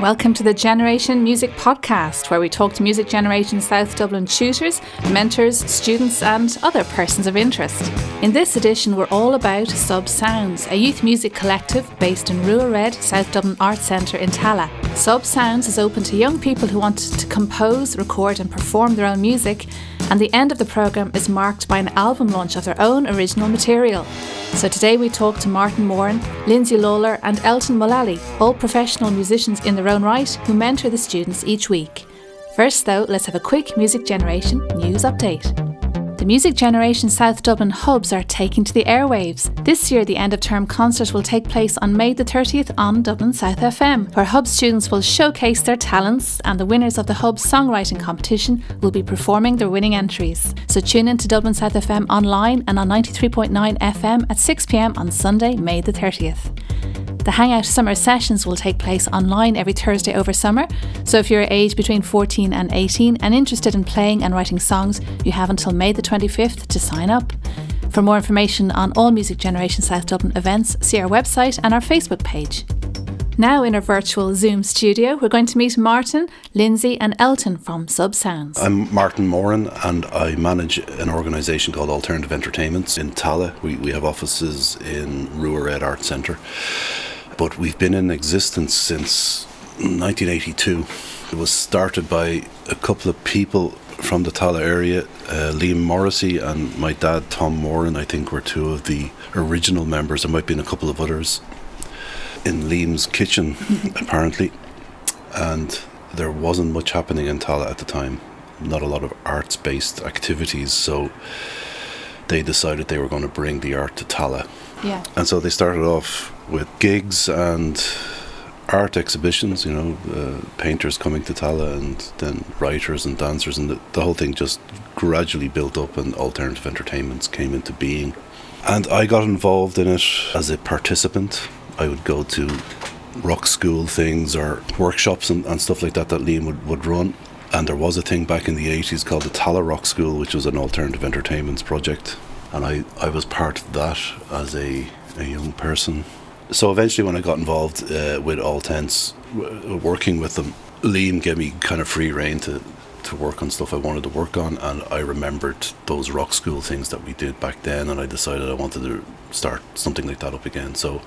Welcome to the Generation Music Podcast, where we talk to Music Generation South Dublin tutors, mentors, students, and other persons of interest. In this edition, we're all about Sub Sounds, a youth music collective based in Rua Red, South Dublin Arts Centre in Tallaght. Sub Sounds is open to young people who want to compose, record, and perform their own music, and the end of the programme is marked by an album launch of their own original material. So today we talk to Martin Moran, Lyndsey Lawlor, and Elton Mullally, all professional musicians in their own right who mentor the students each week. First, though, let's have a quick Music Generation news update. The Music Generation South Dublin hubs are taking to the airwaves. This year, the end of term concert will take place on May the 30th on Dublin South FM, where hub students will showcase their talents and the winners of the hub songwriting competition will be performing their winning entries. So tune in to Dublin South FM online and on 93.9 FM at 6pm on Sunday, May the 30th. The Hangout Summer Sessions will take place online every Thursday over summer, so if you're aged between 14 and 18 and interested in playing and writing songs, you have until May the 25th to sign up. For more information on all Music Generation South Dublin events, see our website and our Facebook page. Now, in our virtual Zoom studio, we're going to meet Martin, Lyndsey, and Elton from Sub Sounds. I'm Martin Moran, and I manage an organisation called Alternative Entertainments in Tallaght. We, we have offices in Rua Red Arts Centre but we've been in existence since 1982. It was started by a couple of people from the Tallaght area. Uh, Liam Morrissey and my dad, Tom Moran, I think, were two of the original members. There might have been a couple of others in Liam's kitchen, apparently. And there wasn't much happening in Tallaght at the time, not a lot of arts based activities. So they decided they were going to bring the art to Tallaght. Yeah. And so they started off with gigs and art exhibitions, you know, uh, painters coming to Tallaght and then writers and dancers, and the, the whole thing just gradually built up and alternative entertainments came into being. And I got involved in it as a participant. I would go to rock school things or workshops and, and stuff like that that Liam would, would run. And there was a thing back in the 80s called the Tallaght Rock School, which was an alternative entertainments project. And I, I was part of that as a, a young person so eventually, when I got involved uh, with Alt Ents, w- working with them, Liam gave me kind of free reign to, to work on stuff I wanted to work on, and I remembered those rock school things that we did back then, and I decided I wanted to start something like that up again. So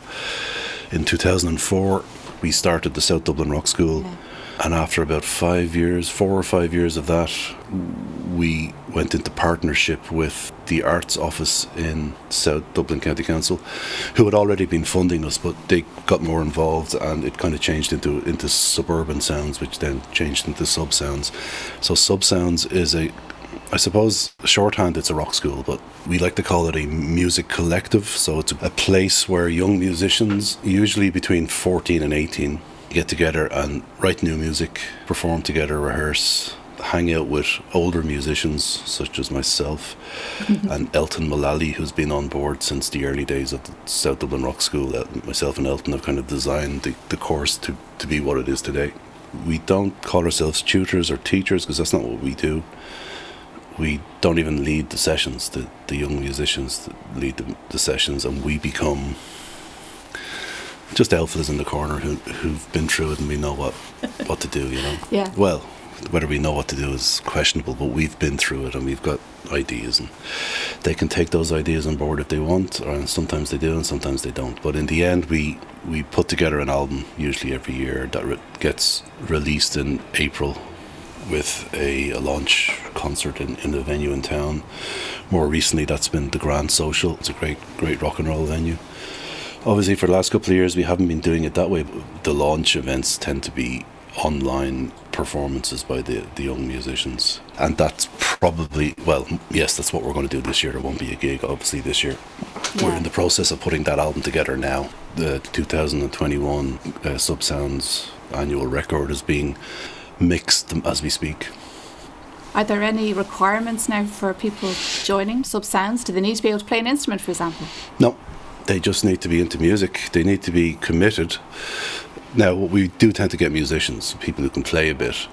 in 2004, we started the South Dublin Rock School. Yeah and after about five years, four or five years of that, we went into partnership with the Arts Office in South Dublin County Council, who had already been funding us, but they got more involved and it kind of changed into, into suburban sounds, which then changed into sub sounds. So, sub sounds is a I suppose shorthand it's a rock school, but we like to call it a music collective. So it's a place where young musicians, usually between 14 and 18, get together and write new music, perform together, rehearse, hang out with older musicians such as myself mm-hmm. and Elton Mullally, who's been on board since the early days of the South Dublin Rock School. Myself and Elton have kind of designed the, the course to, to be what it is today. We don't call ourselves tutors or teachers because that's not what we do. We don't even lead the sessions. The, the young musicians lead the, the sessions, and we become just alphas in the corner who who've been through it and we know what what to do. You know. Yeah. Well, whether we know what to do is questionable, but we've been through it and we've got ideas, and they can take those ideas on board if they want, or sometimes they do and sometimes they don't. But in the end, we we put together an album usually every year that re- gets released in April with a, a, launch concert in, in the venue in town. More recently, that's been the Grand Social. It's a great, great rock and roll venue obviously for the last couple of years we haven't been doing it that way. The launch events tend to be online performances by the, the young musicians. And that's probably, well, yes, that's what we're going to do this year. There won't be a gig, obviously, this year. Yeah. We're in the process of putting that album together now. The 2021 uh, Sub Sounds annual record is being mixed as we speak. Are there any requirements now for people joining Sub Sounds? Do they need to be able to play an instrument, for example? No, they just need to be into music. They need to be committed. Now, we do tend to get musicians, people who can play a bit.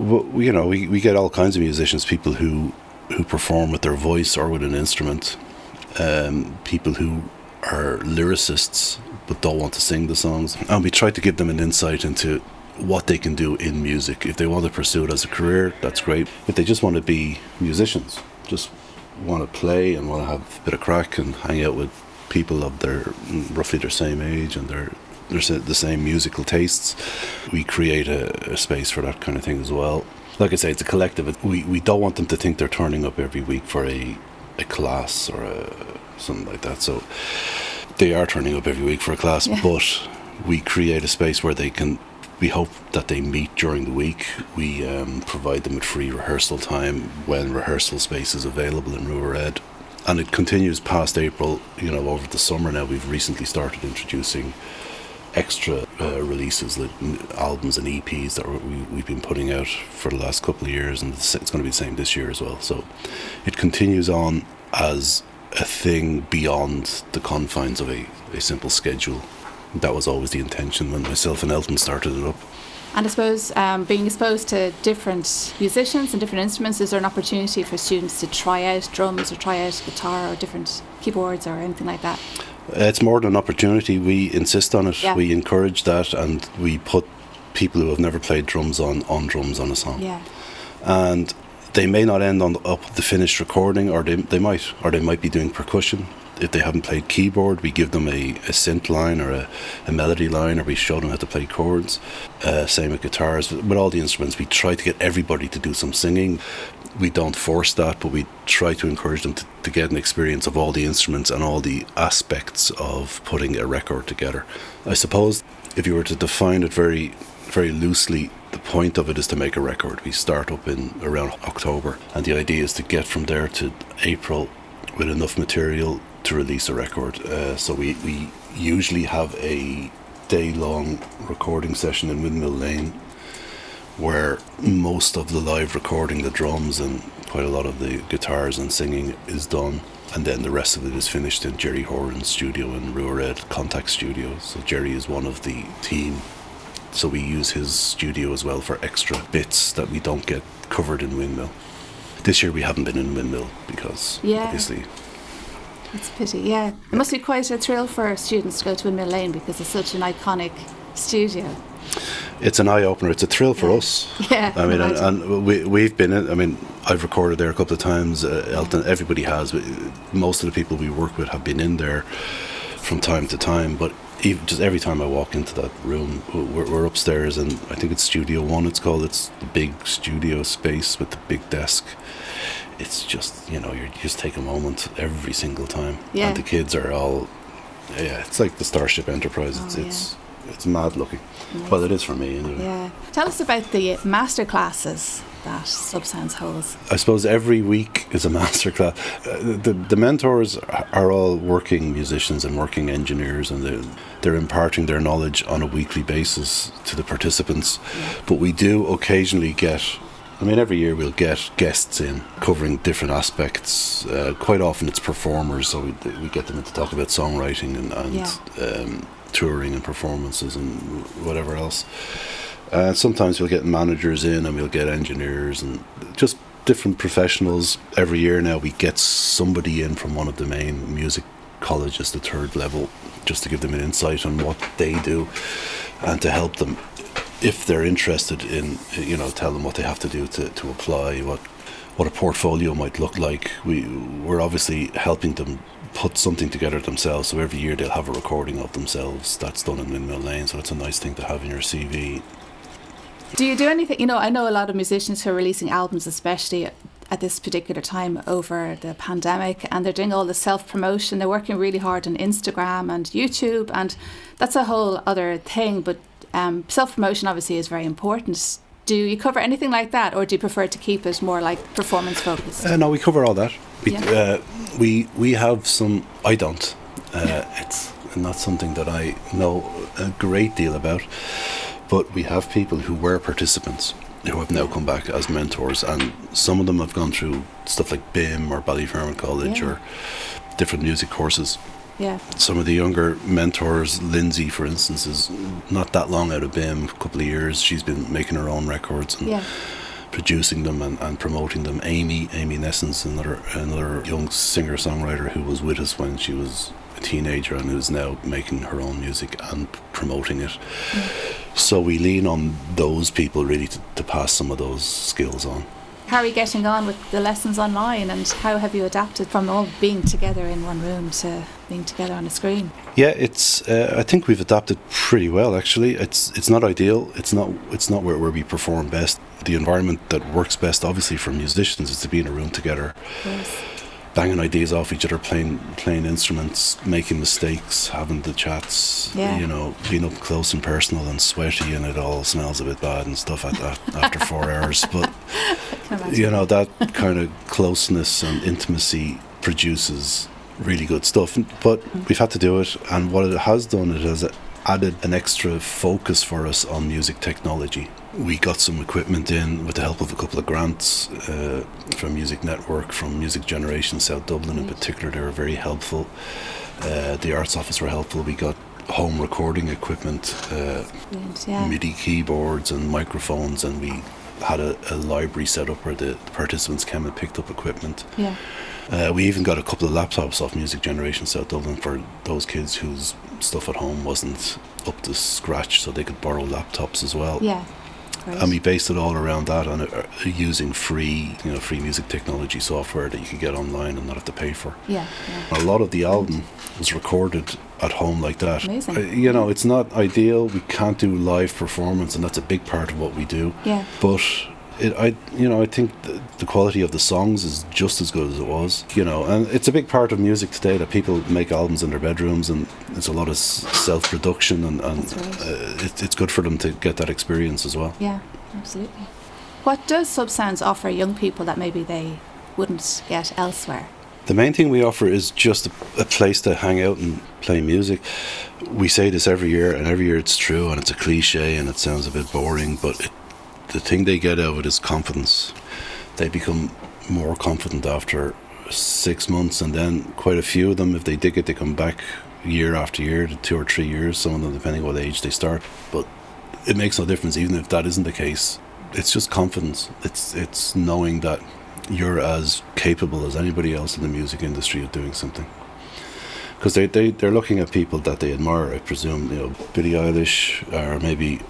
You know, we, we get all kinds of musicians, people who, who perform with their voice or with an instrument, um, people who are lyricists but don't want to sing the songs. And we try to give them an insight into what they can do in music. If they want to pursue it as a career, that's great. If they just want to be musicians, just want to play and want to have a bit of crack and hang out with people of their roughly their same age and their there's the same musical tastes. We create a, a, space for that kind of thing as well. Like I say, it's a collective. We, we don't want them to think they're turning up every week for a, a class or a, something like that. So they are turning up every week for a class, yeah. but we create a space where they can. We hope that they meet during the week. We um, provide them with free rehearsal time when rehearsal space is available in Rua Red and it continues past April. You know, over the summer now, we've recently started introducing extra uh, releases, like albums and EPs that we, we've been putting out for the last couple of years, and it's, going to be the same this year as well. So it continues on as a thing beyond the confines of a, a simple schedule. That was always the intention when myself and Elton started it up. And I suppose um, being exposed to different musicians and different instruments, is there an opportunity for students to try out drums or try out guitar or different keyboards or anything like that? It's more than an opportunity. We insist on it. Yeah. We encourage that, and we put people who have never played drums on on drums on a song. Yeah. And they may not end on the, up the finished recording, or they they might, or they might be doing percussion if they haven't played keyboard, we give them a, a synth line or a, a melody line, or we show them how to play chords. Uh, same with guitars. With all the instruments, we try to get everybody to do some singing. We don't force that, but we try to encourage them to, to get an experience of all the instruments and all the aspects of putting a record together. I suppose if you were to define it very, very loosely, the point of it is to make a record. We start up in around October, and the idea is to get from there to April with enough material to release a record. Uh, so we, we usually have a day long recording session in Windmill Lane where most of the live recording, the drums and quite a lot of the guitars and singing is done. And then the rest of it is finished in Jerry Horan's studio in Rua Red Contact Studio. So Jerry is one of the team. So we use his studio as well for extra bits that we don't get covered in Windmill. This year we haven't been in Windmill because yeah. obviously it's a pity, yeah. It must be quite a thrill for students to go to Windmill Lane because it's such an iconic studio. It's an eye opener. It's a thrill for yeah. us. Yeah. I mean, and, and, we we've been. In, I mean, I've recorded there a couple of times. Uh, Elton, everybody has. Most of the people we work with have been in there from time to time. But even, just every time I walk into that room, we're, we're upstairs, and I think it's Studio One. It's called. It's the big studio space with the big desk it's just you know you just take a moment every single time. Yeah. and the kids are all yeah it's like the starship enterprise. It's oh, it's yeah. it's mad looking. Well it is for me anyway yeah. Tell us about the master classes that Subsounds holds. I suppose every week is a master class. Uh, the, the mentors are all working musicians and working engineers and they're, they're imparting their knowledge on a weekly basis to the participants. Yeah. but we do occasionally get I mean, every year we'll get guests in covering different aspects. Uh, quite often it's performers, so we, we get them in to talk about songwriting and, and yeah. um, touring and performances and whatever else. Uh, sometimes we'll get managers in and we'll get engineers and just different professionals. Every year now we get somebody in from one of the main music colleges, the third level, just to give them an insight on what they do and to help them if they're interested in, you know, tell them what they have to do to, to apply, what what a portfolio might look like. We we're obviously helping them put something together themselves. So every year they'll have a recording of themselves that's done in Windmill Lane. So it's a nice thing to have in your CV. Do you do anything? You know, I know a lot of musicians who are releasing albums, especially at this particular time over the pandemic, and they're doing all the self promotion. They're working really hard on Instagram and YouTube, and that's a whole other thing. But um, Self promotion obviously is very important. Do you cover anything like that, or do you prefer to keep it more like performance focused? Uh, no, we cover all that. We, yeah. uh, we we have some. I don't. Uh, yeah. It's not something that I know a great deal about, but we have people who were participants who have now come back as mentors, and some of them have gone through stuff like BIMM or Ballyfermot College yeah. or different music courses yeah. Some of the younger mentors, Lyndsey, for instance, is not that long out of BIMM, a couple of years. She's been making her own records and yeah. producing them and, and promoting them. Amy, Amy Nessens, another another young singer songwriter who was with us when she was a teenager and who's now making her own music and promoting it. So we lean on those people really to, to pass some of those skills on. How are you getting on with the lessons online and how have you adapted from all being together in one room to being together on a screen? Yeah, it's. Uh, I think we've adapted pretty well. Actually, it's it's not ideal. It's not it's not where, where we perform best. The environment that works best, obviously, for musicians, is to be in a room together. Yes. Banging ideas off each other, playing playing instruments, making mistakes, having the chats. Yeah. You know, being up close and personal and sweaty, and it all smells a bit bad and stuff like that after four hours. But you know, that kind of closeness and intimacy produces really good stuff. But mm-hmm. we've had to do it, and what it has done, it has added an extra focus for us on music technology. We got some equipment in with the help of a couple of grants uh, from Music Network, from Music Generation South Dublin in particular. They were very helpful. Uh, the Arts Office were helpful. We got home recording equipment, uh, yeah. MIDI keyboards and microphones, and we had a, a library set up where the participants came and picked up equipment. Yeah. Uh, we even got a couple of laptops off Music Generation South Dublin for those kids whose stuff at home wasn't up to scratch, so they could borrow laptops as well. Yeah. Great. And we based it all around that on uh, using free, you know, free music technology software that you could get online and not have to pay for. yeah. Yeah. A lot of the album was recorded at home like that. Amazing. Uh, you know, it's not ideal. We can't do live performance, and that's a big part of what we do. Yeah. But it, I, you know, I think the, the quality of the songs is just as good as it was. You know, and it's a big part of music today that people make albums in their bedrooms, and it's a lot of s- self-production, and, and right. uh, it, it's good for them to get that experience as well. Yeah. Absolutely. What does Subsounds offer young people that maybe they wouldn't get elsewhere? The main thing we offer is just a, a place to hang out and play music. We say this every year, and every year it's true, and it's a cliche, and it sounds a bit boring, but it, the thing they get out of it is confidence. They become more confident after six months, and then quite a few of them, if they dig it, they come back year after year, to two or three years, some of them depending on what age they start. But it makes no difference, even if that isn't the case. It's just confidence. It's it's knowing that you're as capable as anybody else in the music industry of doing something. Because they, they, they're looking at people that they admire, I presume. You know, Billie Eilish, or maybe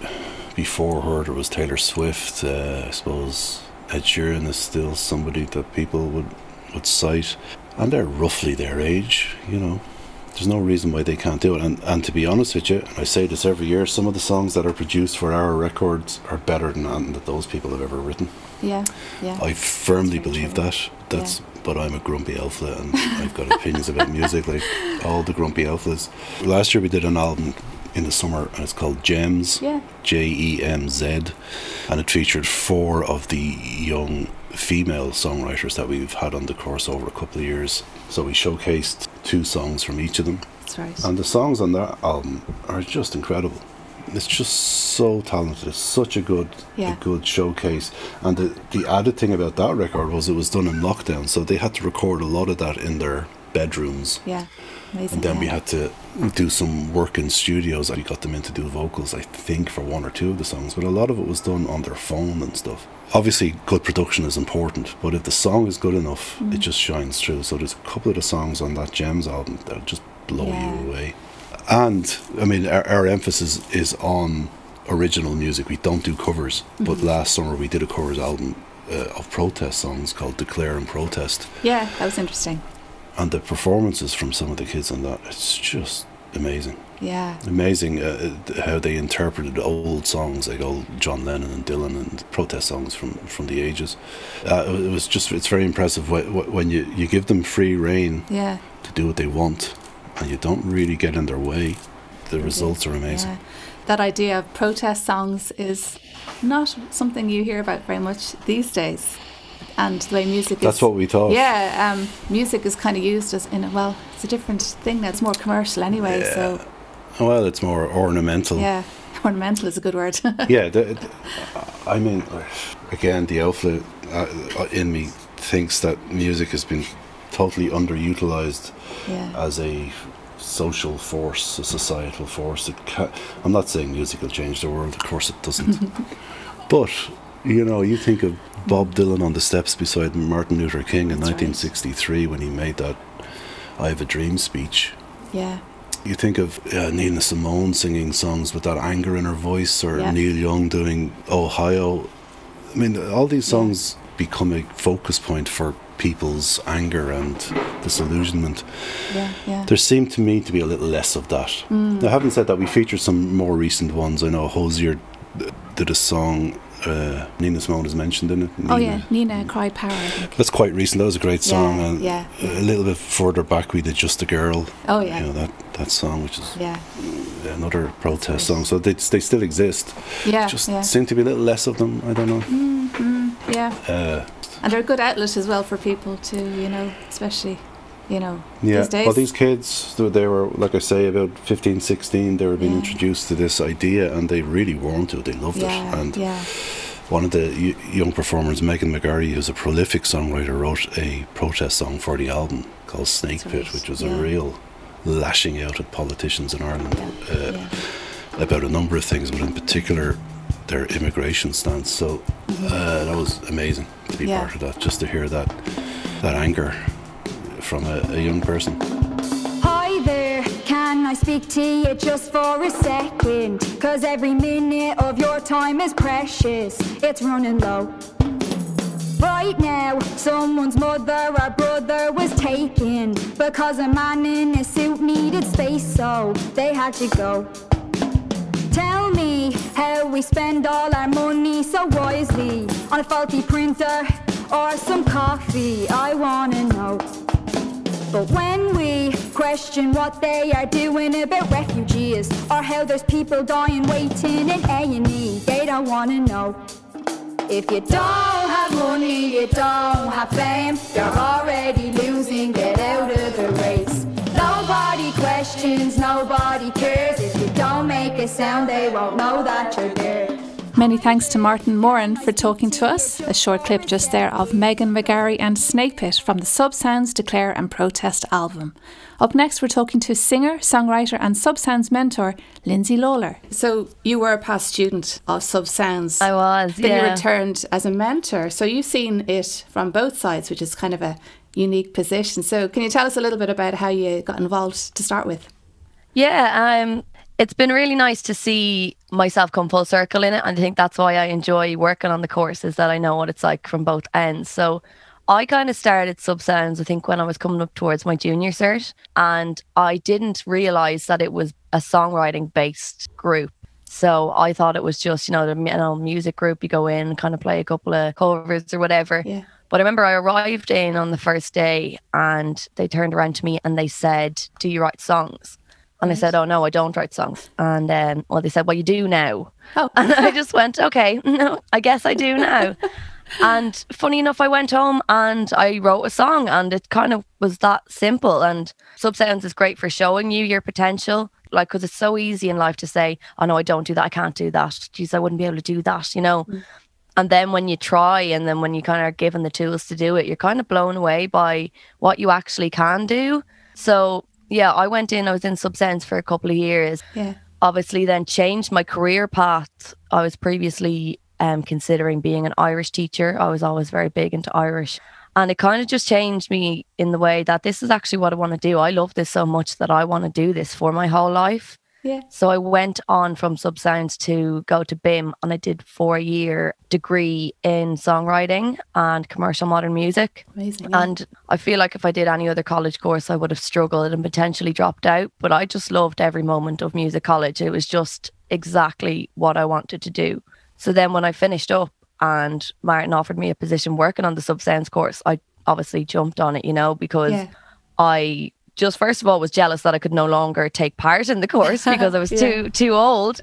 before her there was Taylor Swift. Uh, I suppose Ed Sheeran is still somebody that people would, would cite. And they're roughly their age, you know. There's no reason why they can't do it. And, and to be honest with you, I say this every year, some of the songs that are produced for our records are better than anything that those people have ever written. Yeah. Yeah. I firmly believe true. that. That's but I'm a grumpy alpha and I've got opinions about music like all the grumpy alphas. Last year we did an album in the summer and it's called Jemz. Yeah. J E M Z and it featured four of the young female songwriters that we've had on the course over a couple of years. So we showcased two songs from each of them. That's right. And the songs on that album are just incredible. It's just so talented. It's such a good, Yeah. a good showcase. And the the added thing about that record was it was done in lockdown, so they had to record a lot of that in their bedrooms. yeah. Amazing. And then we had to do some work in studios. We got them in to do vocals, I think, for one or two of the songs, but a lot of it was done on their phone and stuff. Obviously, good production is important, but if the song is good enough, Mm. it just shines through. So there's a couple of the songs on that Jemz album that just blow Yeah. you away. And I mean, our, our emphasis is on original music. We don't do covers, but Mm-hmm. last summer we did a covers album uh, of protest songs called "Declare and Protest." Yeah, that was interesting. And the performances from some of the kids on that it's just amazing Yeah. amazing uh, uh, how they interpreted old songs like old john lennon and dylan and protest songs from from the ages uh, it was just it's very impressive wh- wh- when you you give them free reign Yeah. to do what they want and you don't really get in their way the results are amazing Yeah. That idea of protest songs is not something you hear about very much these days. And the way music is that's is. what we thought Yeah, um, music is kind of used as in a, well, it's a different thing now. It's more commercial anyway. So well it's more ornamental yeah, ornamental is a good word. yeah, the, the- I mean, again, the alpha uh, in me thinks that music has been totally underutilized yeah, as a social force, a societal force. It ca- I'm not saying music will change the world, of course it doesn't. but, you know, you think of Bob Dylan on the steps beside Martin Luther King in That's right. 1963 when he made that I Have a Dream speech. yeah, You think of uh, Nina Simone singing songs with that anger in her voice, or Yeah. Neil Young doing Ohio. I mean, all these songs become a focus point for people's anger and disillusionment. Yeah, yeah. There seemed to me to be a little less of that. Mm. Now, having said that, we featured some more recent ones. I know Hozier did a song, uh, Nina Simone is mentioned in it. Oh yeah, Nina Cry Power. I think. That's quite recent. That was a great song. Yeah, and yeah, A little bit further back, we did Just a Girl. Oh yeah. You know, that, that song, which is yeah, another protest song. So they, they still exist. yeah, Just yeah. seem to be a little less of them. I don't know. yeah. Uh, And they're a good outlet as well for people to, you know, especially, you know, yeah. these days. Well, these kids, they they were, like I say, about 15, 16, they were being Yeah. introduced to this idea and they really warmed to it. They loved yeah, it. And yeah, one of the young performers, Megan McGarry, who's a prolific songwriter, wrote a protest song for the album called Snake That's Pit, right, which was a real lashing out at politicians in Ireland uh, about a number of things, but in particular their immigration stance. So uh, that was amazing to be Mm-hmm. Part of that, just to hear that that anger from a, a young person. Hi there, can I speak to you just for a second? Cause every minute of your time is precious, it's running low. Right now, someone's mother or brother was taken because a man in a suit needed space, so they had to go. Tell me how we spend all our money so wisely on a faulty printer or some coffee. I wanna know. But when we question what they are doing about refugees or how there's people dying waiting in A&E, they don't wanna know. If you don't have money, you don't have fame, you're already losing, get out of the race. Nobody questions, nobody cares. If you don't make a sound, they won't know that you're there. Many thanks to Martin Moran for talking to us. A short clip just there of Megan McGarry and Snake Pit from the Sub Sounds Declare and Protest album. Up next, we're talking to singer, songwriter, and Sub Sounds mentor Lyndsey Lawlor. So, you were a past student of Sub Sounds. I was, Then you returned as a mentor. So, you've seen it from both sides, which is kind of a unique position. So, can you tell us a little bit about how you got involved to start with? Yeah, um, it's been really nice to see myself come full circle in it. And I think that's why I enjoy working on the course is that I know what it's like from both ends. So I kind of started Sub Sounds, I think, when I was coming up towards my junior cert. And I didn't realize that it was a songwriting based group. So I thought it was just, you know, the you know, music group, you go in, kind of play a couple of covers or whatever. Yeah. But I remember I arrived in on the first day and they turned around to me and they said, Do you write songs? And I said, Oh, no, I don't write songs. And then, well, they said, Well, you do now. Oh. And I just went, Okay, no, I guess I do now. and funny enough, I went home and I wrote a song and it kind of was that simple. And Sub Sounds is great for showing you your potential. Like, because it's so easy in life to say, Oh, no, I don't do that. I can't do that. Geez, I wouldn't be able to do that, you know? Mm. And then when you try, and then when you kind of are given the tools to do it, you're kind of blown away by what you actually can do. So, yeah, I went in, I was in Subsounds for a couple of years. Yeah. Obviously, then changed my career path. I was previously um, considering being an Irish teacher. I was always very big into Irish. And it kind of just changed me in the way that this is actually what I want to do. I love this so much that I want to do this for my whole life. Yeah. So I went on from Sub Sounds to go to BIMM and I did four year degree in songwriting and commercial modern music. Amazing. yeah. And I feel like if I did any other college course, I would have struggled and potentially dropped out. But I just loved every moment of music college. It was just exactly what I wanted to do. So then when I finished up and Martin offered me a position working on the Sub Sounds course, I obviously jumped on it, you know, because Yeah. I just first of all was jealous that I could no longer take part in the course because I was Yeah. too too old.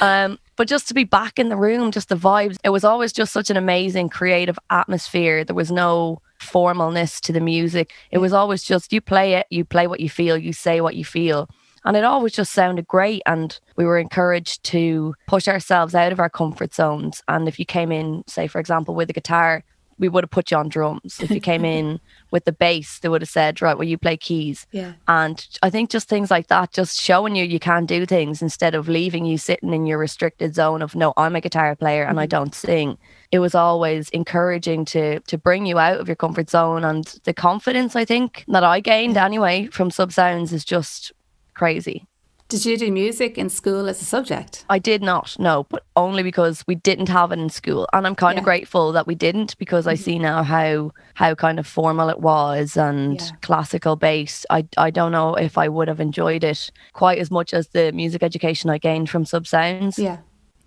Um, but just to be back in the room, just the vibes, it was always just such an amazing creative atmosphere. There was no formalness to the music. It was always just you play it, you play what you feel, you say what you feel. And it always just sounded great. And we were encouraged to push ourselves out of our comfort zones. And if you came in, say, for example, with a guitar, we would have put you on drums. If you came in with the bass, they would have said, right, well, you play keys. yeah. And I think just things like that, just showing you you can do things instead of leaving you sitting in your restricted zone of no, I'm a guitar player and I mm-hmm. don't sing. It was always encouraging to to bring you out of your comfort zone and the confidence I think that I gained anyway from Sub Sounds is just crazy. Did you do music in school as a subject? I did not, no, but only because we didn't have it in school. And I'm kind Yeah. of grateful that we didn't because I mm-hmm. see now how how kind of formal it was and Yeah. classical based. I I don't know if I would have enjoyed it quite as much as the music education I gained from Sub Sounds. Yeah.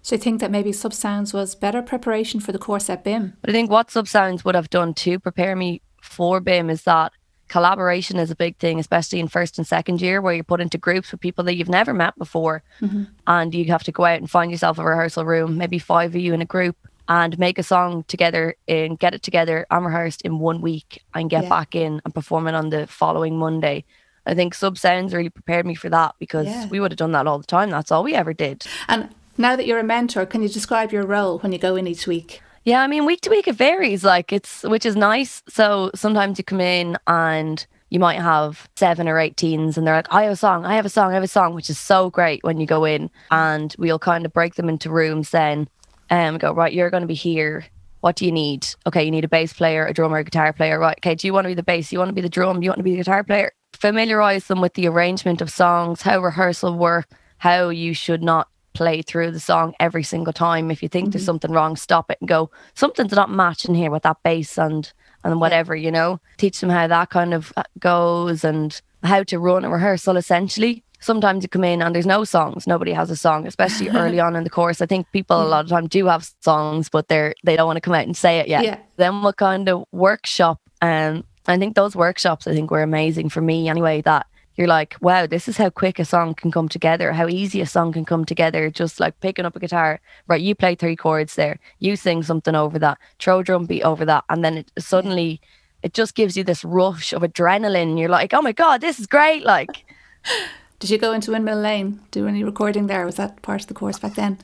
So you think that maybe Sub Sounds was better preparation for the course at BIMM? But I think what Sub Sounds would have done to prepare me for BIMM is that collaboration is a big thing, especially in first and second year, where you're put into groups with people that you've never met before. Mm-hmm. And you have to go out and find yourself a rehearsal room, maybe five of you in a group, and make a song together and get it together and rehearsed in one week and get Yeah. back in and perform it on the following Monday. I think Sub Sounds really prepared me for that because Yeah. we would have done that all the time. That's all we ever did. And now that you're a mentor, can you describe your role when you go in each week? Yeah, I mean, week to week it varies. Like it's which is nice. So sometimes you come in and you might have seven or eight teens, and they're like, "I have a song, I have a song, I have a song," which is so great when you go in, and we'll kind of break them into rooms. Then, um, go right. You're going to be here. What do you need? Okay, you need a bass player, a drummer, a guitar player. Right. Okay. Do you want to be the bass? You want to be the drum? You want to be the guitar player? Familiarize them with the arrangement of songs, how rehearsal work, how you should not play through the song every single time. If you think there's mm-hmm. something wrong, stop it and go, something's not matching here with that bass and and whatever, you know. Teach them how that kind of uh, goes and how to run a rehearsal essentially. Sometimes you come in and there's no songs. Nobody has a song, especially early on in the course. I think people a mm. lot of time do have songs, but they're they don't want to come out and say it yet. Yeah. Then we'll kind of workshop and I think those workshops I think were amazing for me anyway, that you're like, wow, this is how quick a song can come together, how easy a song can come together, just like picking up a guitar. Right, you play three chords there, you sing something over that, throw a drum beat over that, and then it suddenly it just gives you this rush of adrenaline. You're like, oh my God, this is great. Like, Did you go into Windmill Lane, do any recording there? Was that part of the course back then?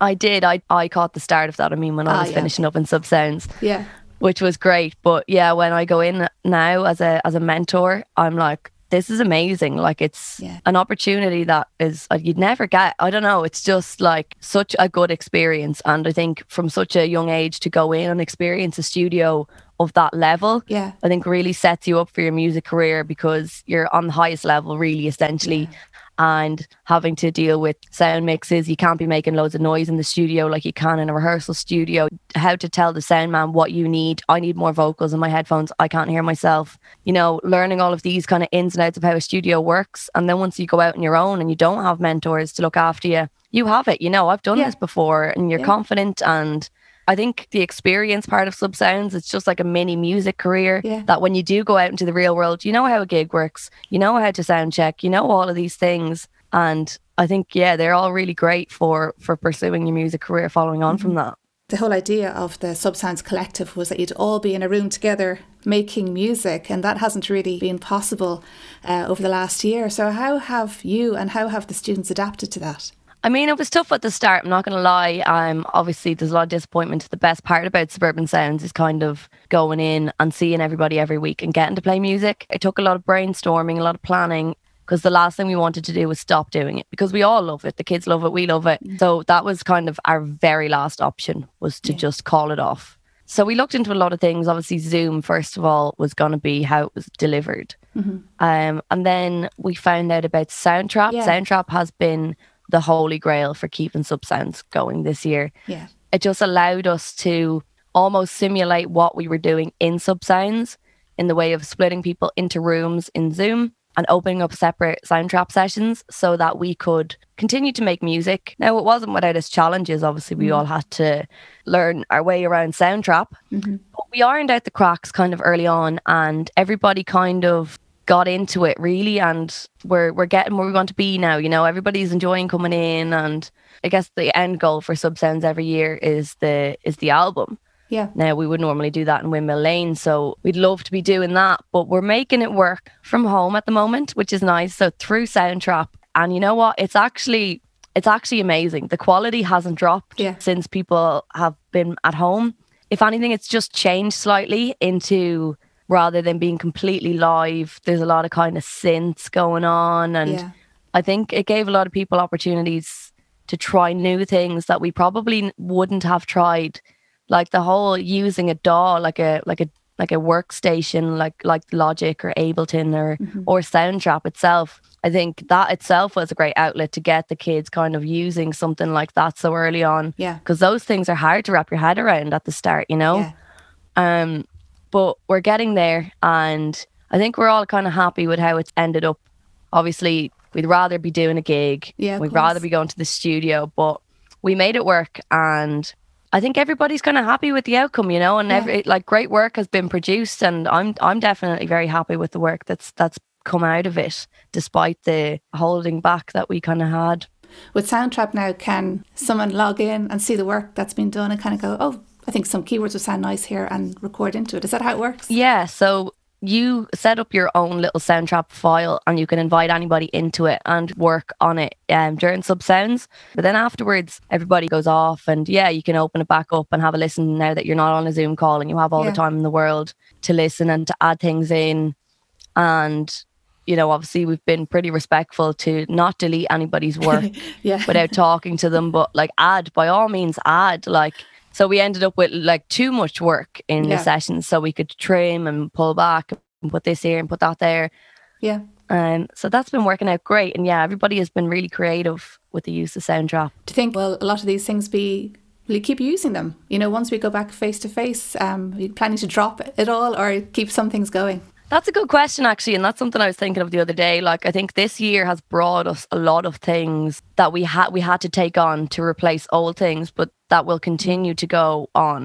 I did. I, I caught the start of that. I mean, when I Ah, was yeah, finishing up in Sub Sounds, Yeah. which was great. But yeah, when I go in now as a as a mentor, I'm like, this is amazing. Like it's Yeah. an opportunity that is you'd never get. I don't know. It's just like such a good experience, and I think from such a young age to go in and experience a studio of that level, Yeah. I think really sets you up for your music career because you're on the highest level, really, essentially. And having to deal with sound mixes, you can't be making loads of noise in the studio like you can in a rehearsal studio. How to tell the sound man what you need. I need more vocals in my headphones. I can't hear myself. You know, learning all of these kind of ins and outs of how a studio works. And then once you go out on your own and you don't have mentors to look after you, you have it. You know, I've done Yeah. this before and you're Yeah. confident and I think the experience part of Sub Sounds, it's just like a mini music career Yeah. that when you do go out into the real world, you know how a gig works, you know how to sound check, you know all of these things. And I think, yeah, they're all really great for for pursuing your music career following on Mm-hmm. from that. The whole idea of the Subsounds Collective was that you'd all be in a room together making music, and that hasn't really been possible uh, over the last year. So, how have you and how have the students adapted to that? I mean, it was tough at the start. I'm not going to lie. Um, obviously, there's a lot of disappointment. The best part about Suburban Sounds is kind of going in and seeing everybody every week and getting to play music. It took a lot of brainstorming, a lot of planning, because the last thing we wanted to do was stop doing it because we all love it. The kids love it. We love it. So that was kind of our very last option was to just call it off. So we looked into a lot of things. Obviously, Zoom, first of all, was going to be how it was delivered. Um, and then we found out about Soundtrap. Yeah. Soundtrap has been the holy grail for keeping sub sounds going this year. Yeah. It just allowed us to almost simulate what we were doing in sub sounds in the way of splitting people into rooms in Zoom and opening up separate Soundtrap sessions so that we could continue to make music. Now, it wasn't without its challenges. Obviously, we mm-hmm. all had to learn our way around Soundtrap. Mm-hmm. But we ironed out the cracks kind of early on, and everybody kind of got into it really and we're we're getting where we want to be now you know? Everybody's enjoying coming in and i guess the end goal for sub sounds every year is the is the album. Yeah. now we would normally do that in windmill lane so we'd love to be doing that but we're making it work from home at the moment which is nice so through soundtrap. And you know what? It's actually it's actually amazing. The quality hasn't dropped Yeah. since people have been at home. If anything it's just changed slightly into rather than being completely live there's a lot of kind of synths going on and Yeah. i think it gave a lot of people opportunities to try new things that we probably wouldn't have tried like the whole using a DAW like a like a like a workstation like like Logic or Ableton or or Soundtrap itself. I think that itself was a great outlet to get the kids kind of using something like that so early on. Yeah. Because those things are hard to wrap your head around at the start, you know? Yeah. Um, but we're getting there, and I think we're all kind of happy with how it's ended up. Obviously, we'd rather be doing a gig. Yeah, we'd rather be going to the studio, but we made it work, and I think everybody's kind of happy with the outcome, you know. And Yeah. every like great work has been produced, and I'm I'm definitely very happy with the work that's that's come out of it, despite the holding back that we kind of had. With Soundtrap now, can someone log in and see the work that's been done and kind of go, oh, I think some keywords would sound nice here and record into it? Is that how it works? Yeah, so you set up your own little Soundtrap file and you can invite anybody into it and work on it um, during sub sounds. But then afterwards, everybody goes off and yeah, you can open it back up and have a listen now that you're not on a Zoom call and you have all Yeah. the time in the world to listen and to add things in. And, you know, obviously we've been pretty respectful to not delete anybody's work Yeah. without talking to them, but like add by all means add like so we ended up with like too much work in Yeah. the sessions so we could trim and pull back and put this here and put that there. yeah. Um so that's been working out great and yeah, everybody has been really creative with the use of Soundtrap. Do you think, well, a lot of these things be, will you keep using them? You know, once we go back face to face, um, are you planning to drop it all or keep some things going? That's a good question, actually, and that's something I was thinking of the other day. Like, I think this year has brought us a lot of things that we had we had to take on to replace old things, but that will continue to go on.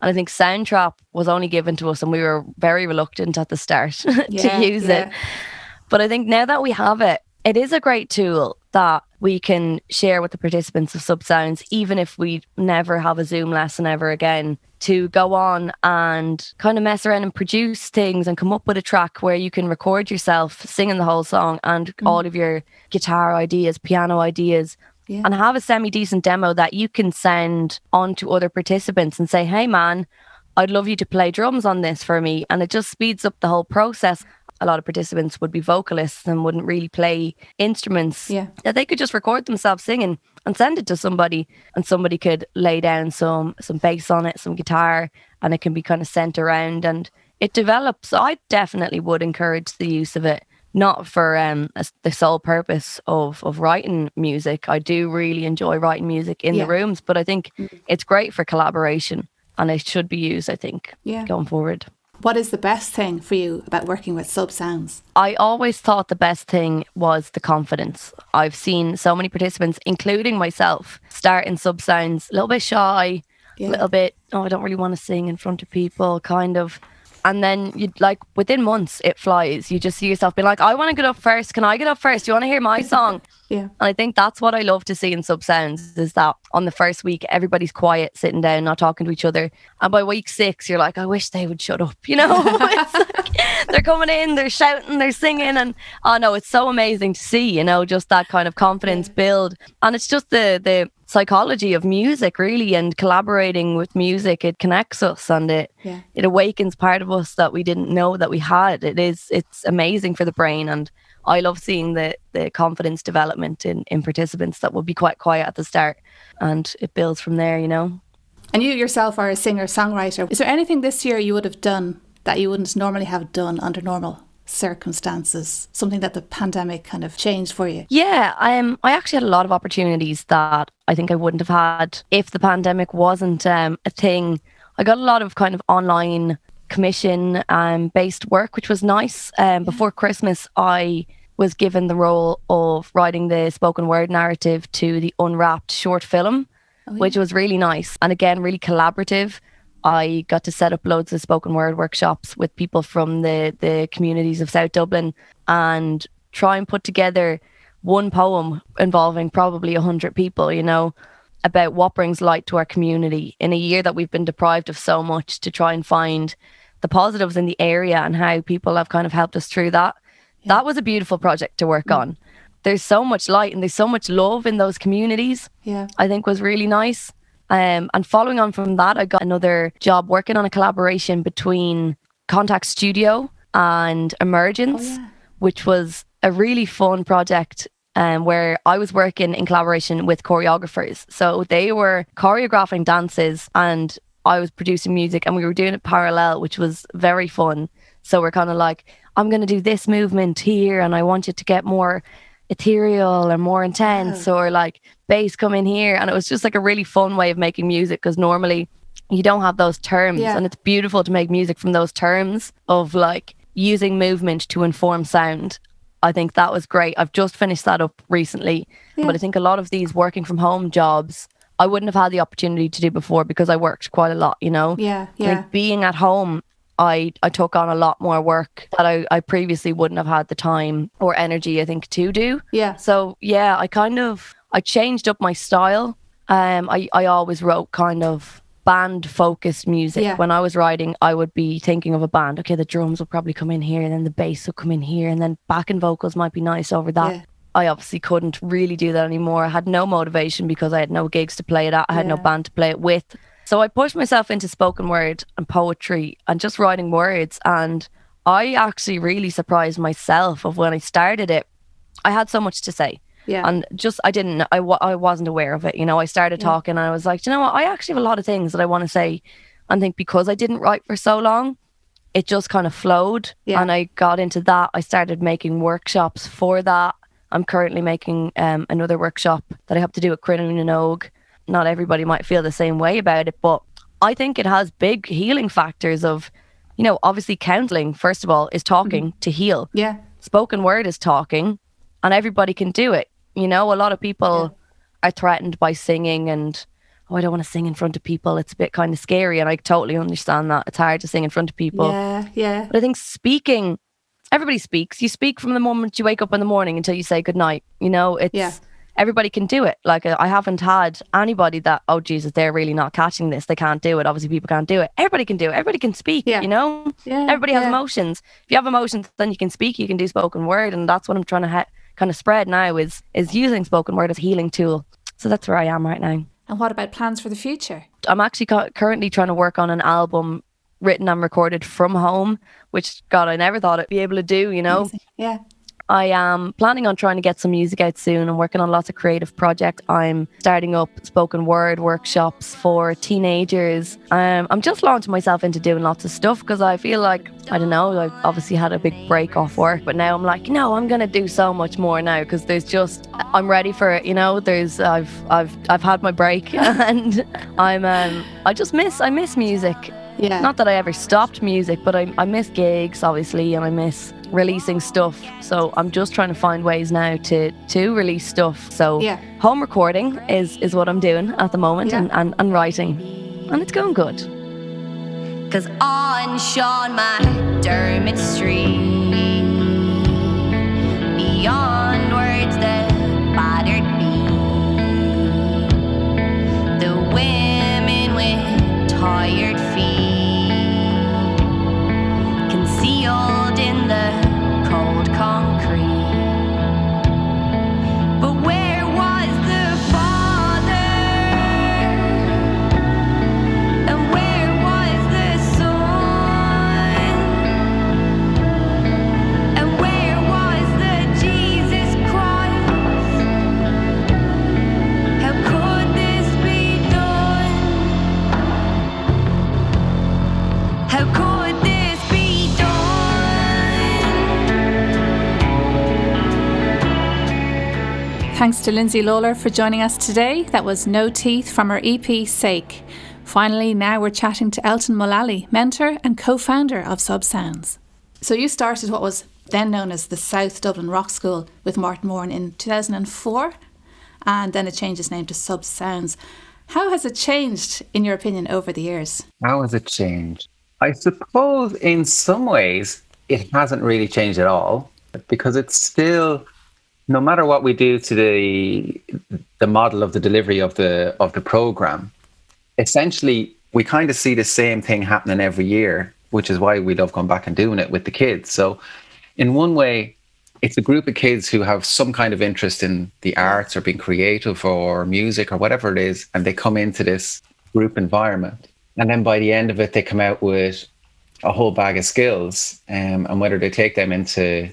And I think Soundtrap was only given to us, and we were very reluctant at the start Yeah, to use yeah. it. But I think now that we have it, it is a great tool that we can share with the participants of Sub Sounds, even if we never have a Zoom lesson ever again, to go on and kind of mess around and produce things and come up with a track where you can record yourself singing the whole song and mm. all of your guitar ideas, piano ideas. Yeah. And have a semi decent demo that you can send on to other participants and say, hey, man, I'd love you to play drums on this for me. And it just speeds up the whole process. A lot of participants would be vocalists and wouldn't really play instruments. Yeah. That they could just record themselves singing and send it to somebody and somebody could lay down some some bass on it, some guitar, and it can be kind of sent around and it develops. I definitely would encourage the use of it. Not for um the sole purpose of of writing music. I do really enjoy writing music in Yeah. the rooms, but I think it's great for collaboration and it should be used, I think, Yeah. going forward. What is the best thing for you about working with sub sounds? I always thought the best thing was the confidence. I've seen so many participants, including myself, start in sub sounds a little bit shy, a Yeah. little bit, oh, I don't really want to sing in front of people, kind of. And then you like within months it flies. You just see yourself being like, I want to get up first. Can I get up first? Do you want to hear my song? Yeah. And I think that's what I love to see in sub sounds is that on the first week everybody's quiet, sitting down, not talking to each other. And by week six, you're like, I wish they would shut up. You know, It's like, they're coming in, they're shouting, they're singing, and oh no, it's so amazing to see. You know, just that kind of confidence build, and it's just the the psychology of music really, and collaborating with music. It connects us, and it Yeah. it awakens part of us that we didn't know that we had. It is it's amazing for the brain and I love seeing the the confidence development in in participants that will be quite quiet at the start and it builds from there, you know. And you yourself are a singer songwriter. Is there anything this year you would have done that you wouldn't normally have done under normal circumstances? Something that the pandemic kind of changed for you? Yeah, I um, I actually had a lot of opportunities that I think I wouldn't have had if the pandemic wasn't um, a thing. I got a lot of kind of online commission um, based work, which was nice. Um, before Christmas, I was given the role of writing the spoken word narrative to the Unwrapped short film, which was really nice and again, really collaborative. I got to set up loads of spoken word workshops with people from the, the communities of South Dublin and try and put together one poem involving probably 100 people, you know, about what brings light to our community in a year that we've been deprived of so much to try and find the positives in the area and how people have kind of helped us through that. That was a beautiful project to work mm. on. There's so much light and there's so much love in those communities. Yeah. I think was really nice. Um, and following on from that, I got another job working on a collaboration between Contact Studio and Emergence, which was a really fun project um, where I was working in collaboration with choreographers. So they were choreographing dances and I was producing music and we were doing it parallel, which was very fun. So we're kind of like, I'm going to do this movement here and I want you to get more ethereal or more intense or like bass come in here. And it was just like a really fun way of making music because normally you don't have those terms. Yeah. And it's beautiful to make music from those terms of like using movement to inform sound. I think that was great. I've just finished that up recently. Yeah. But I think a lot of these working from home jobs, I wouldn't have had the opportunity to do before because I worked quite a lot, you know? Yeah, yeah. think being at home, I, I took on a lot more work that I, I previously wouldn't have had the time or energy, I think, to do. Yeah. So yeah, I kind of I changed up my style. Um, I I always wrote kind of band focused music. Yeah. When I was writing, I would be thinking of a band. Okay, the drums will probably come in here, and then the bass will come in here, and then backing vocals might be nice over that. Yeah. I obviously couldn't really do that anymore. I had no motivation because I had no gigs to play it at. I had no band to play it with. So I pushed myself into spoken word and poetry and just writing words. And I actually really surprised myself of when I started it. I had so much to say Yeah. and just I didn't I, I wasn't aware of it you know I started Yeah. talking and I was like you know what I actually have a lot of things that I want to say and think because I didn't write for so long it just kind of flowed Yeah. and I got into that I started making workshops for that I'm currently making um, another workshop that I have to do at Crinan and Og not everybody might feel the same way about it but I think it has big healing factors of you know obviously counseling first of all is talking Mm-hmm. to heal yeah. spoken word is talking and everybody can do it. You know, a lot of people are threatened by singing and oh, I don't want to sing in front of people. It's a bit kind of scary and I totally understand that. It's hard to sing in front of people. Yeah. Yeah. But I think speaking everybody speaks. You speak from the moment you wake up in the morning until you say goodnight. You know, it's Yeah. Everybody can do it. Like uh, I haven't had anybody that, oh Jesus, they're really not catching this. They can't do it. Obviously people can't do it. Everybody can do it. Everybody can speak, Yeah. you know? Yeah. Everybody has yeah. emotions. If you have emotions, then you can speak. You can do spoken word, and that's what I'm trying to ha- kind of spread now. Is is using spoken word as a healing tool. So that's where I am right now. And what about plans for the future? I'm actually cu- currently trying to work on an album written and recorded from home, which God, I never thought I'd be able to do. You know, Amazing. Yeah. I am planning on trying to get some music out soon. I'm working on lots of creative projects. I'm starting up spoken word workshops for teenagers. Um, I'm just launching myself into doing lots of stuff because I feel like, I don't know, I've obviously had a big break off work, but now I'm like, no, I'm going to do so much more now because there's just, I'm ready for it. You know, there's, I've, I've, I've had my break and I'm, um, I just miss, I miss music. Yeah. Not that I ever stopped music, but I, I miss gigs, obviously, and I miss releasing stuff. So I'm just trying to find ways now to to release stuff. So Yeah. home recording is is what I'm doing at the moment Yeah. and, and, and writing. And it's going good. Cause on Sean McDermott Street, beyond words that bothered me, the women with tired feet, concealed in the Thanks to Lyndsey Lawlor for joining us today. That was No Teeth from her EP Sake. Finally, now we're chatting to Elton Mullally, mentor and co founder of Subsounds. So, you started what was then known as the South Dublin Rock School with Martin Moran in 2004, and then it changed its name to Subsounds. How has it changed, in your opinion, over the years? How has it changed? I suppose in some ways it hasn't really changed at all because it's still no matter what we do to the the model of the delivery of the of the program, essentially we kind of see the same thing happening every year, which is why we love going back and doing it with the kids. So in one way, it's a group of kids who have some kind of interest in the arts or being creative or music or whatever it is, and they come into this group environment. And then by the end of it, they come out with a whole bag of skills. Um, and whether they take them into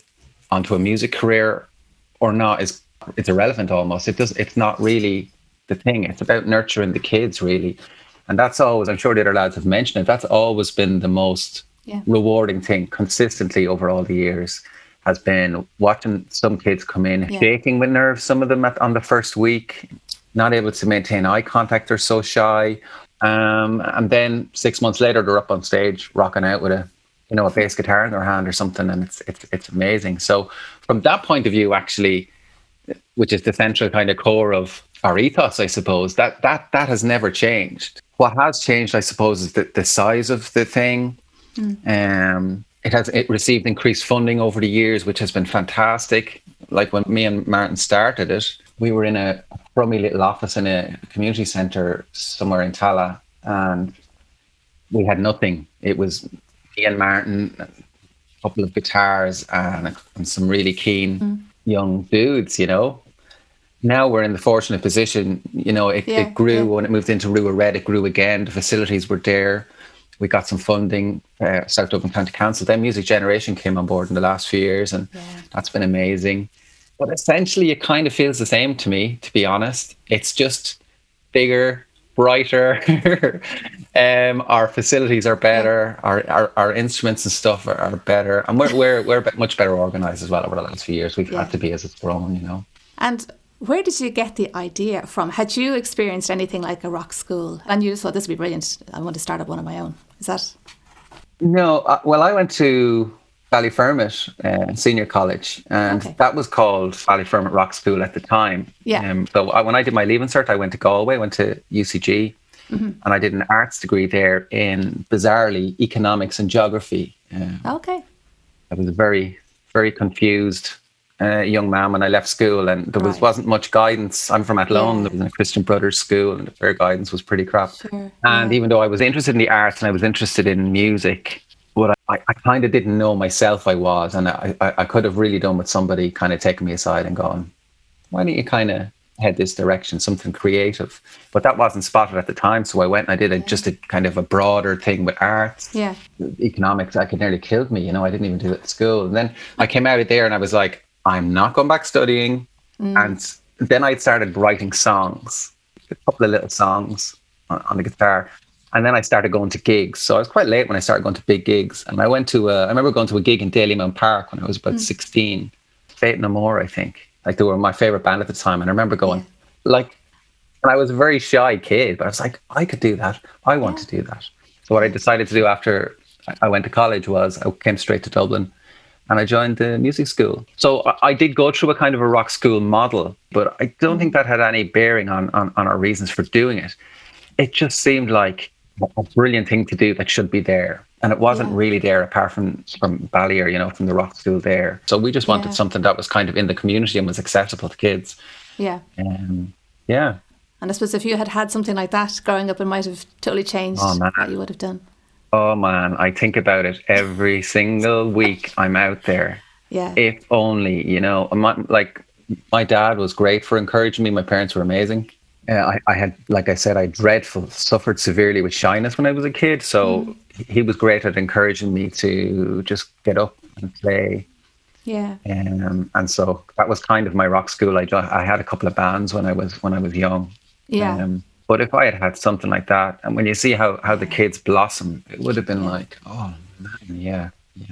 onto a music career or not is it's irrelevant almost. It does it's not really the thing. It's about nurturing the kids really. And that's always, I'm sure the other lads have mentioned it, that's always been the most Yeah. rewarding thing consistently over all the years has been watching some kids come in Yeah. shaking with nerves, some of them at, on the first week, not able to maintain eye contact, they're so shy. Um, and then six months later, they're up on stage rocking out with a, you know, a bass guitar in their hand or something, and it's it's it's amazing. So from that point of view, actually, which is the central kind of core of our ethos, I suppose, that that that has never changed. What has changed, I suppose, is the, the size of the thing. Um, it has it received increased funding over the years, which has been fantastic. Like when me and Martin started it, we were in a crummy little office in a community centre somewhere in Tallaght, and we had nothing. It was and Martin, a couple of guitars, and, and some really keen young dudes, you know. Now we're in the fortunate position, you know, it, Yeah, it grew yeah. when it moved into Rua Red, it grew again. The facilities were there. We got some funding, uh, South Dublin County Council. Then Music Generation came on board in the last few years, and that's been amazing. But essentially, it kind of feels the same to me, to be honest. It's just bigger, brighter. um, our facilities are better. Our, our our instruments and stuff are, are better, and we're we're we're much better organized as well over the last few years. We've Yeah. had to be as it's grown, you know. And where did you get the idea from? Had you experienced anything like a rock school and you just thought this would be brilliant? I want to start up one of my own. Is that? No, uh, well, I went to Ballyfermot uh, Senior College, and Okay. that was called Ballyfermot Rock School at the time. Yeah. Um, so I, when I did my leaving cert, I went to Galway, went to UCG, Mm-hmm. and I did an arts degree there in bizarrely economics and geography. Uh, Okay. I was a very, very confused uh, young man when I left school, and there was Right. wasn't much guidance. I'm from Athlone. Yeah. There was a Christian Brothers school, and their guidance was pretty crap. Sure, And yeah. even though I was interested in the arts and I was interested in music, what I, I kind of didn't know myself I was, and I, I, I could have really done with somebody kind of taking me aside and going, "Why don't you kind of head this direction, something creative?" But that wasn't spotted at the time, so I went and I did a, just a kind of a broader thing with arts Yeah. economics I could nearly killed me. You know, I didn't even do it at school. And then I came out of there and I was like, I'm not going back studying. Mm. And then I started writing songs, a couple of little songs on, on the guitar. And then I started going to gigs. So I was quite late when I started going to big gigs. And I went to, a, I remember going to a gig in Dalymount Park when I was about mm. 16. Faith No More, I think. Like they were my favorite band at the time. And I remember going, like, and I was a very shy kid, but I was like, I could do that. I want to do that. So what I decided to do after I- went to college was I came straight to Dublin and I joined the music school. So I- I did go through a kind of a rock school model, but I don't think that had any bearing on, on, on our reasons for doing it. It just seemed like a brilliant thing to do that should be there. And it wasn't Yeah. really there apart from from Ballier, you know, from the rock school there. So we just wanted Yeah. something that was kind of in the community and was accessible to kids. Yeah. Um, yeah. And I suppose if you had had something like that growing up, it might have totally changed Oh, man. what you would have done. Oh man, I think about it every single week. I'm out there. Yeah. If only, you know, my, like my dad was great for encouraging me. My parents were amazing. Uh, I, I had, like I said, I dreadful suffered severely with shyness when I was a kid. So he was great at encouraging me to just get up and play. yeah. Um, and so that was kind of my rock school. I, I had a couple of bands when I was when I was young. Yeah. Um, but if I had had something like that, and when you see how how the kids blossom, it would have been like, oh man, yeah,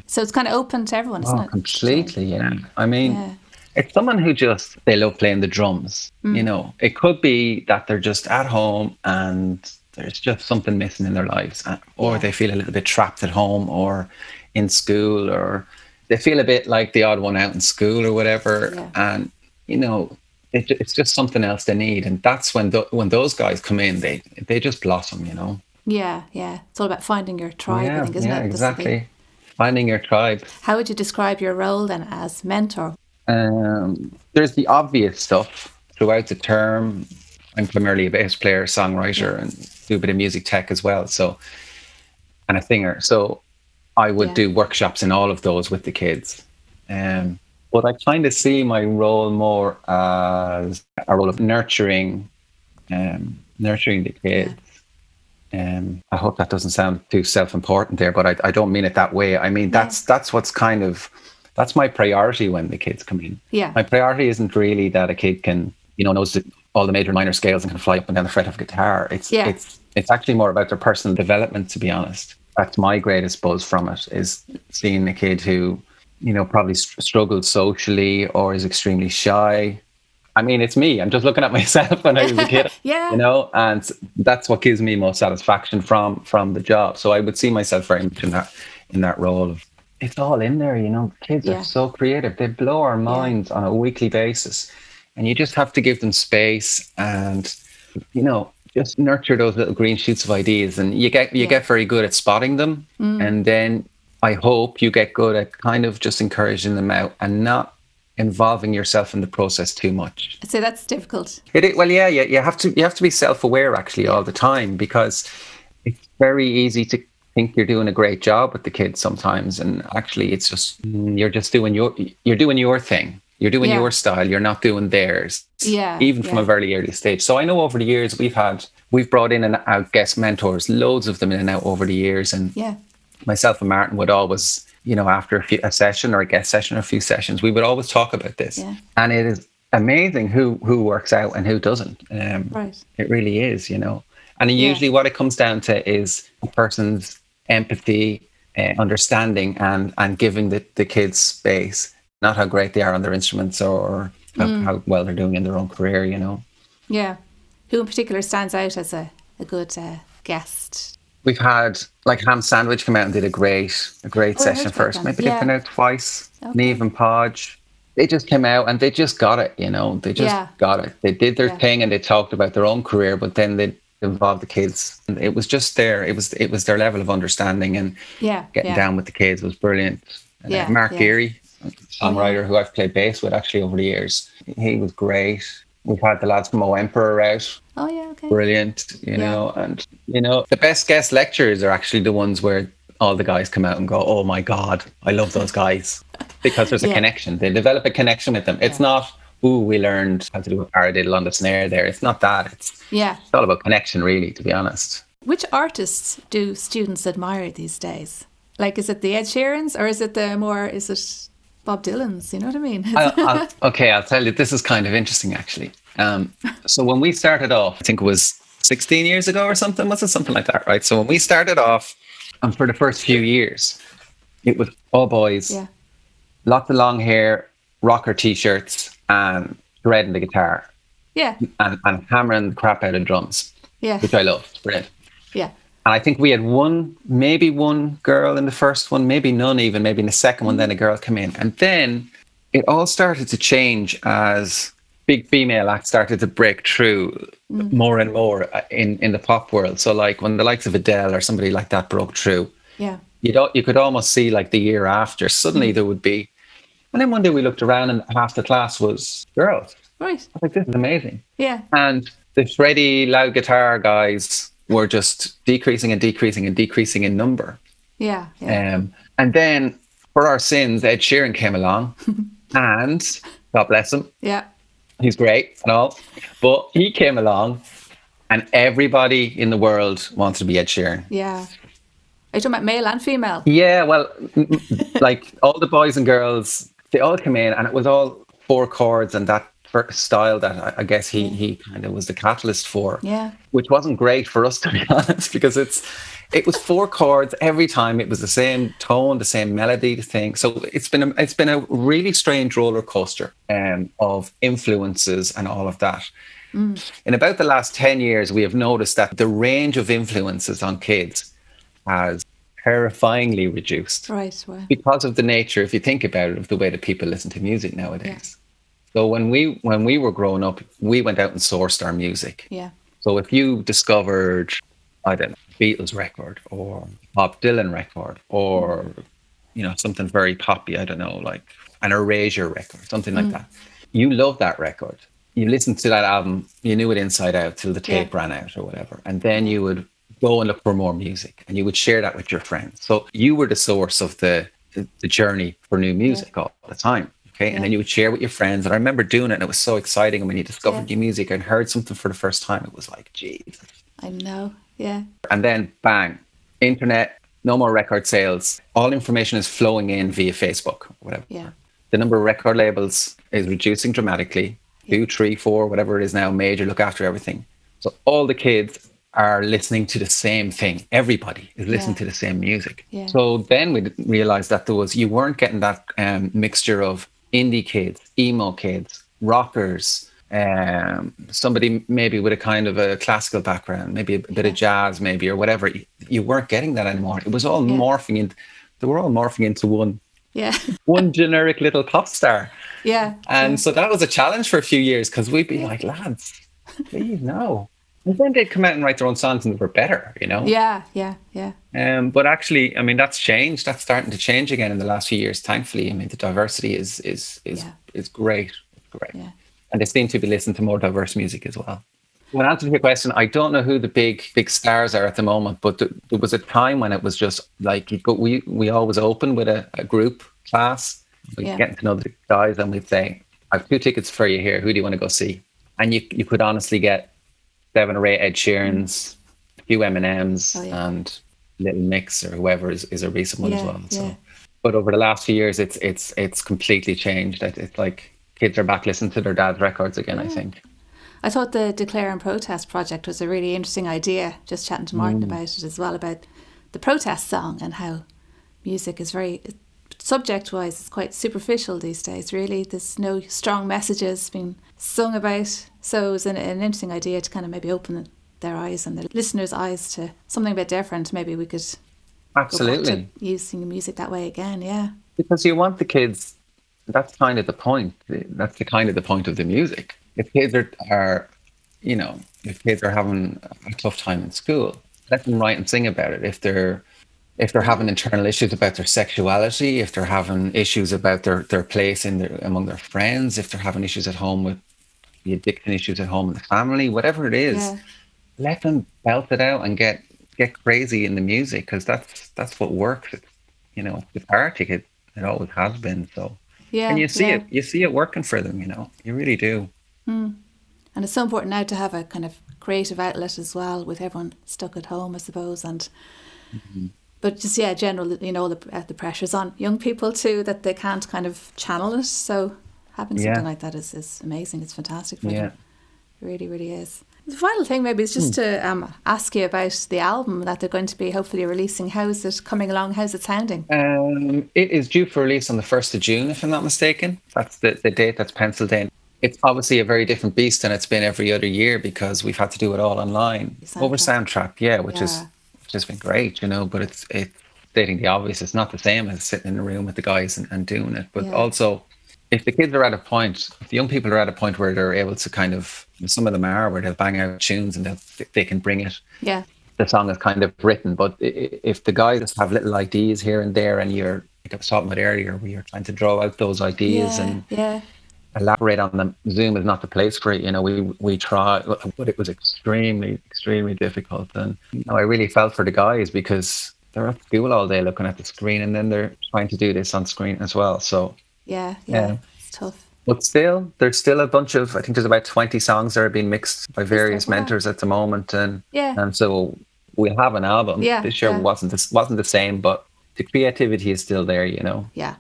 So it's kind of open to everyone, isn't oh, it? completely, yeah. I mean, Yeah. It's someone who just they love playing the drums. Mm. You know, it could be that they're just at home and there's just something missing in their lives, uh, or Yeah. they feel a little bit trapped at home or in school, or they feel a bit like the odd one out in school or whatever. Yeah. And you know, it, it's just something else they need, and that's when th- when those guys come in, they they just blossom. You know. Yeah. Yeah. It's all about finding your tribe, I think, isn't yeah, it? Exactly. Finding your tribe. How would you describe your role then as mentor? Um, there's the obvious stuff throughout the term. I'm primarily a bass player, songwriter, and do a bit of music tech as well. So, and a singer. So, I would Yeah. do workshops in all of those with the kids. Um, but I kind of see my role more as a role of nurturing, um, nurturing the kids. Um, I hope that doesn't sound too self-important there, but I, I don't mean it that way. I mean that's that's what's kind of that's my priority when the kids come in. Yeah. My priority isn't really that a kid can, you know, knows the all the major and minor scales and can fly up and down the fret of a guitar. It's Yeah. it's it's actually more about their personal development, to be honest. That's my greatest buzz from it is seeing a kid who, you know, probably struggled socially or is extremely shy. I mean, it's me. I'm just looking at myself when I was a kid. Yeah. You know, and that's what gives me most satisfaction from from the job. So I would see myself very much in that in that role of it's all in there, you know. Kids Yeah. are so creative. They blow our minds on a weekly basis. And you just have to give them space and you know, just nurture those little green shoots of ideas and you get you Yeah. get very good at spotting them mm. and then I hope you get good at kind of just encouraging them out and not involving yourself in the process too much. I'd that's difficult. It, well, yeah, yeah, you have to you have to be self aware actually all the time because it's very easy to think you're doing a great job with the kids sometimes, and actually it's just you're just doing your you're doing your thing. You're doing Yeah. your style. You're not doing theirs. Yeah, Even from a very early stage. So I know over the years we've had we've brought in and out guest mentors, loads of them in and out over the years, and Yeah. myself and Martin would always, you know, after a, few, a session or a guest session or a few sessions, we would always talk about this. Yeah. And it is amazing who who works out and who doesn't. Um, Right. It really is, you know. And Yeah. usually, what it comes down to is a person's empathy, uh, understanding, and and giving the, the kids space, not how great they are on their instruments or how, Mm. how well they're doing in their own career, you know. Yeah. Who in particular stands out as a, a good uh, guest? We've had like Ham Sandwich come out and did a great, a great Oh, session first. Maybe Yeah. they've been out twice. Okay. Niamh and Podge. They just came out and they just got it, you know. They just Yeah. got it. They did their Yeah. thing and they talked about their own career, but then they involved the kids. It was just there. It was it was their level of understanding and Yeah. getting yeah. down with the kids was brilliant. Uh, Yeah, Mark yeah. Geary, songwriter who I've played bass with actually over the years. He was great. We've had the lads from O Emperor out Oh, yeah. Okay. brilliant, you know, and you know, the best guest lectures are actually the ones where all the guys come out and go, "Oh my god, I love those guys," because there's a connection. They develop a connection with them. It's not, "Ooh, we learned how to do a paradiddle on the snare." There, it's not that. It's Yeah. it's all about connection, really, to be honest. Which artists do students admire these days? Like, is it the Ed Sheerans or is it the more, is it Bob Dylan's? You know what I mean? I'll, I'll, okay, I'll tell you. This is kind of interesting, actually. Um, so when we started off, I think it was 16 years ago or something. Was it something like that, right? So when we started off, and for the first few years, it was all boys, yeah. lots of long hair, rocker t-shirts, and shredding the guitar Yeah. and, and hammering the crap out of drums, Yeah. which I loved. Brilliant. Yeah. And I think we had one, maybe one girl in the first one, maybe none even, maybe in the second one, then a girl came in. And then it all started to change as big female acts started to break through more and more uh, in, in the pop world. So like when the likes of Adele or somebody like that broke through, Yeah. you don't you could almost see like the year after, suddenly there would be and then one day we looked around and half the class was girls. Right. I was like, this is amazing. Yeah. And the shreddy loud guitar guys were just decreasing and decreasing and decreasing in number. Yeah. Yeah. Um, and then for our sins, Ed Sheeran came along, and God bless him, yeah. he's great and all, but he came along, and everybody in the world wanted to be Ed Sheeran. Yeah. Are you talking about male and female? Yeah, well, like all the boys and girls, they all came in, and it was all four chords and that style that I, guess he he kind of was the catalyst for. Yeah. which wasn't great for us to be honest, because it's it was four chords every time. It was the same tone, the same melody, the thing. So it's been a, it's been a really strange roller coaster um, of influences and all of that. In about the last ten years, we have noticed that the range of influences on kids has terrifyingly reduced Right. Well. because of the nature, if you think about it, of the way that people listen to music nowadays. So when we when we were growing up, we went out and sourced our music. Yeah. So if you discovered, I don't know, Beatles record or Bob Dylan record or, mm-hmm. you know, something very poppy, I don't know, like an Erasure record, something like mm-hmm. that, you love that record. You listened to that album, you knew it inside out till the tape ran out or whatever. And then you would go and look for more music and you would share that with your friends. So you were the source of the, the, the journey for new music all the time. Okay. And then you would share with your friends. And I remember doing it and it was so exciting. And when you discovered Yeah. new music and heard something for the first time, it was like, geez. I know. Yeah. And then bang, internet, no more record sales. All information is flowing in via Facebook, whatever. Yeah. The number of record labels is reducing dramatically. two, three, four, whatever it is now, major, look after everything. So all the kids are listening to the same thing. Everybody is listening Yeah. to the same music. Yeah. So then we realized that there was you weren't getting that um, mixture of indie kids, emo kids, rockers, um, somebody maybe with a kind of a classical background, maybe a bit of jazz, maybe or whatever. You, you weren't getting that anymore. It was all Yeah. morphing into. They were all morphing into one Yeah. one generic little pop star. yeah. And so that was a challenge for a few years because we'd be like, lads, please no. And then they'd come out and write their own songs and they were better, you know? Yeah. Yeah. Yeah. Um, but actually, I mean, that's changed. That's starting to change again in the last few years, thankfully. I mean, the diversity is is is Yeah. is great. Great. Yeah. And they seem to be listening to more diverse music as well. When answering your question, I don't know who the big big stars are at the moment, but th- there was a time when it was just like we we always open with a, a group class, we Yeah. getting to know the guys, and we'd say, "I have two tickets for you here. Who do you want to go see?" And you you could honestly get seven or eight Ed Sheerans, a few Eminems, Oh, yeah. and Little Mix or whoever is, is a recent one as well. So, yeah. but over the last few years, it's it's it's completely changed. It's like kids are back listening to their dad's records again. I think. I thought the Declare and Protest project was a really interesting idea. Just chatting to Martin Mm. about it as well about the protest song and how music is very subject wise it's quite superficial these days really there's no strong messages being sung about so it was an, an interesting idea to kind of maybe open their eyes and the listeners eyes to something a bit different. Maybe we could Absolutely. using the music that way again yeah. Because you want the kids that's kind of the point. That's the kind of the point of the music. If kids are, are you know if kids are having a tough time in school let them write and sing about it. If they're if they're having internal issues about their sexuality if they're having issues about their their place in their among their friends if they're having issues at home with the addiction issues at home the family whatever it is Yeah. let them belt it out and get get crazy in the music because that's that's what works it's, you know it's cathartic it, it always has been so yeah and you see yeah. it you see it working for them you know you really do And it's so important now to have a kind of creative outlet as well with everyone stuck at home, I suppose. And Mm-hmm. but just yeah, general, you know, the uh, the pressures on young people too that they can't kind of channel it. So having something Yeah. like that is, is amazing. It's fantastic for yeah them. It really, really is. The final thing maybe is just to um, ask you about the album that they're going to be hopefully releasing. How is it coming along? How's it sounding? um it is due for release on the 1st of june if i'm not mistaken that's the, the date that's penciled in it's obviously a very different beast than it's been every other year because we've had to do it all online over Soundtrap. Soundtrap yeah which is Yeah. which has been great you know but it's it's stating the obvious it's not the same as sitting in a room with the guys and, and doing it but Yeah. also if the kids are at a point if the young people are at a point where they're able to kind of some of them are where they'll bang out tunes and they'll, they can bring it Yeah, the song is kind of written. But if the guys have little ideas here and there, and you're like I was talking about earlier, where you're trying to draw out those ideas yeah, and yeah, elaborate on them, Zoom is not the place for it. You know, we we try, but it was extremely extremely difficult. And you know, I really felt for the guys because they're at school all day looking at the screen, and then they're trying to do this on screen as well. So. Yeah, yeah. Yeah. It's tough. But still, there's still a bunch of. I think there's about 20 songs that are being mixed by various Wow. mentors at the moment, and Yeah. and so we'll have an album. Yeah, this year yeah. wasn't this wasn't the same, but the creativity is still there. You know, Yeah,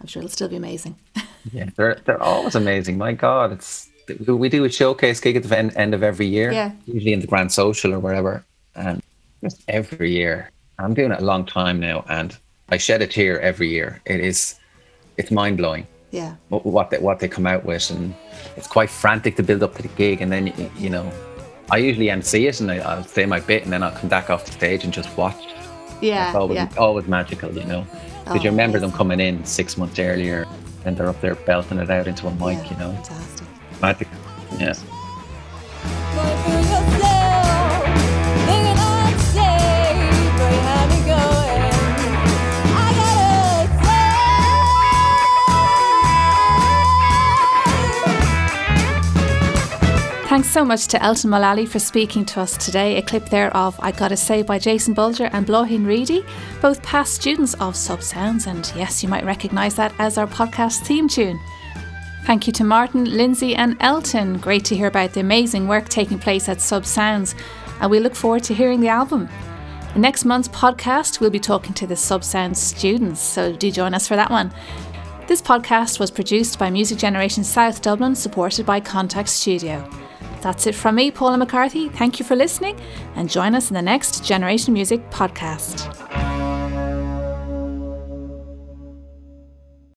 I'm sure it'll still be amazing. yeah, they're they're always amazing. My God, it's we do a showcase gig at the end, end of every year, Yeah. usually in the Grand Social or wherever, and just every year. I'm doing it a long time now, and I shed a tear every year. It is, it's mind blowing yeah, what what they, what they come out with, and it's quite frantic to build up to the gig, and then you, you know, I usually MC it, and I, I'll say my bit, and then I'll come back off the stage and just watch. yeah, It's always yeah. always magical, you know, because Oh, you remember them coming in six months earlier, and they're up there belting it out into a mic, Yeah, you know, Fantastic. magic. Yeah. Thanks so much to Elton Mullally for speaking to us today. A clip there of I Gotta Say by Jason Bulger and Blóhin Reedy, both past students of Subsounds, and yes, you might recognise that as our podcast theme tune. Thank you to Martin, Lyndsey, and Elton. Great to hear about the amazing work taking place at Subsounds, and we look forward to hearing the album. In next month's podcast, we'll be talking to the Subsounds students, so do join us for that one. This podcast was produced by Music Generation South Dublin, supported by Contact Studio. That's it from me, Paula McCarthy. Thank you for listening and join us in the next Generation Music podcast.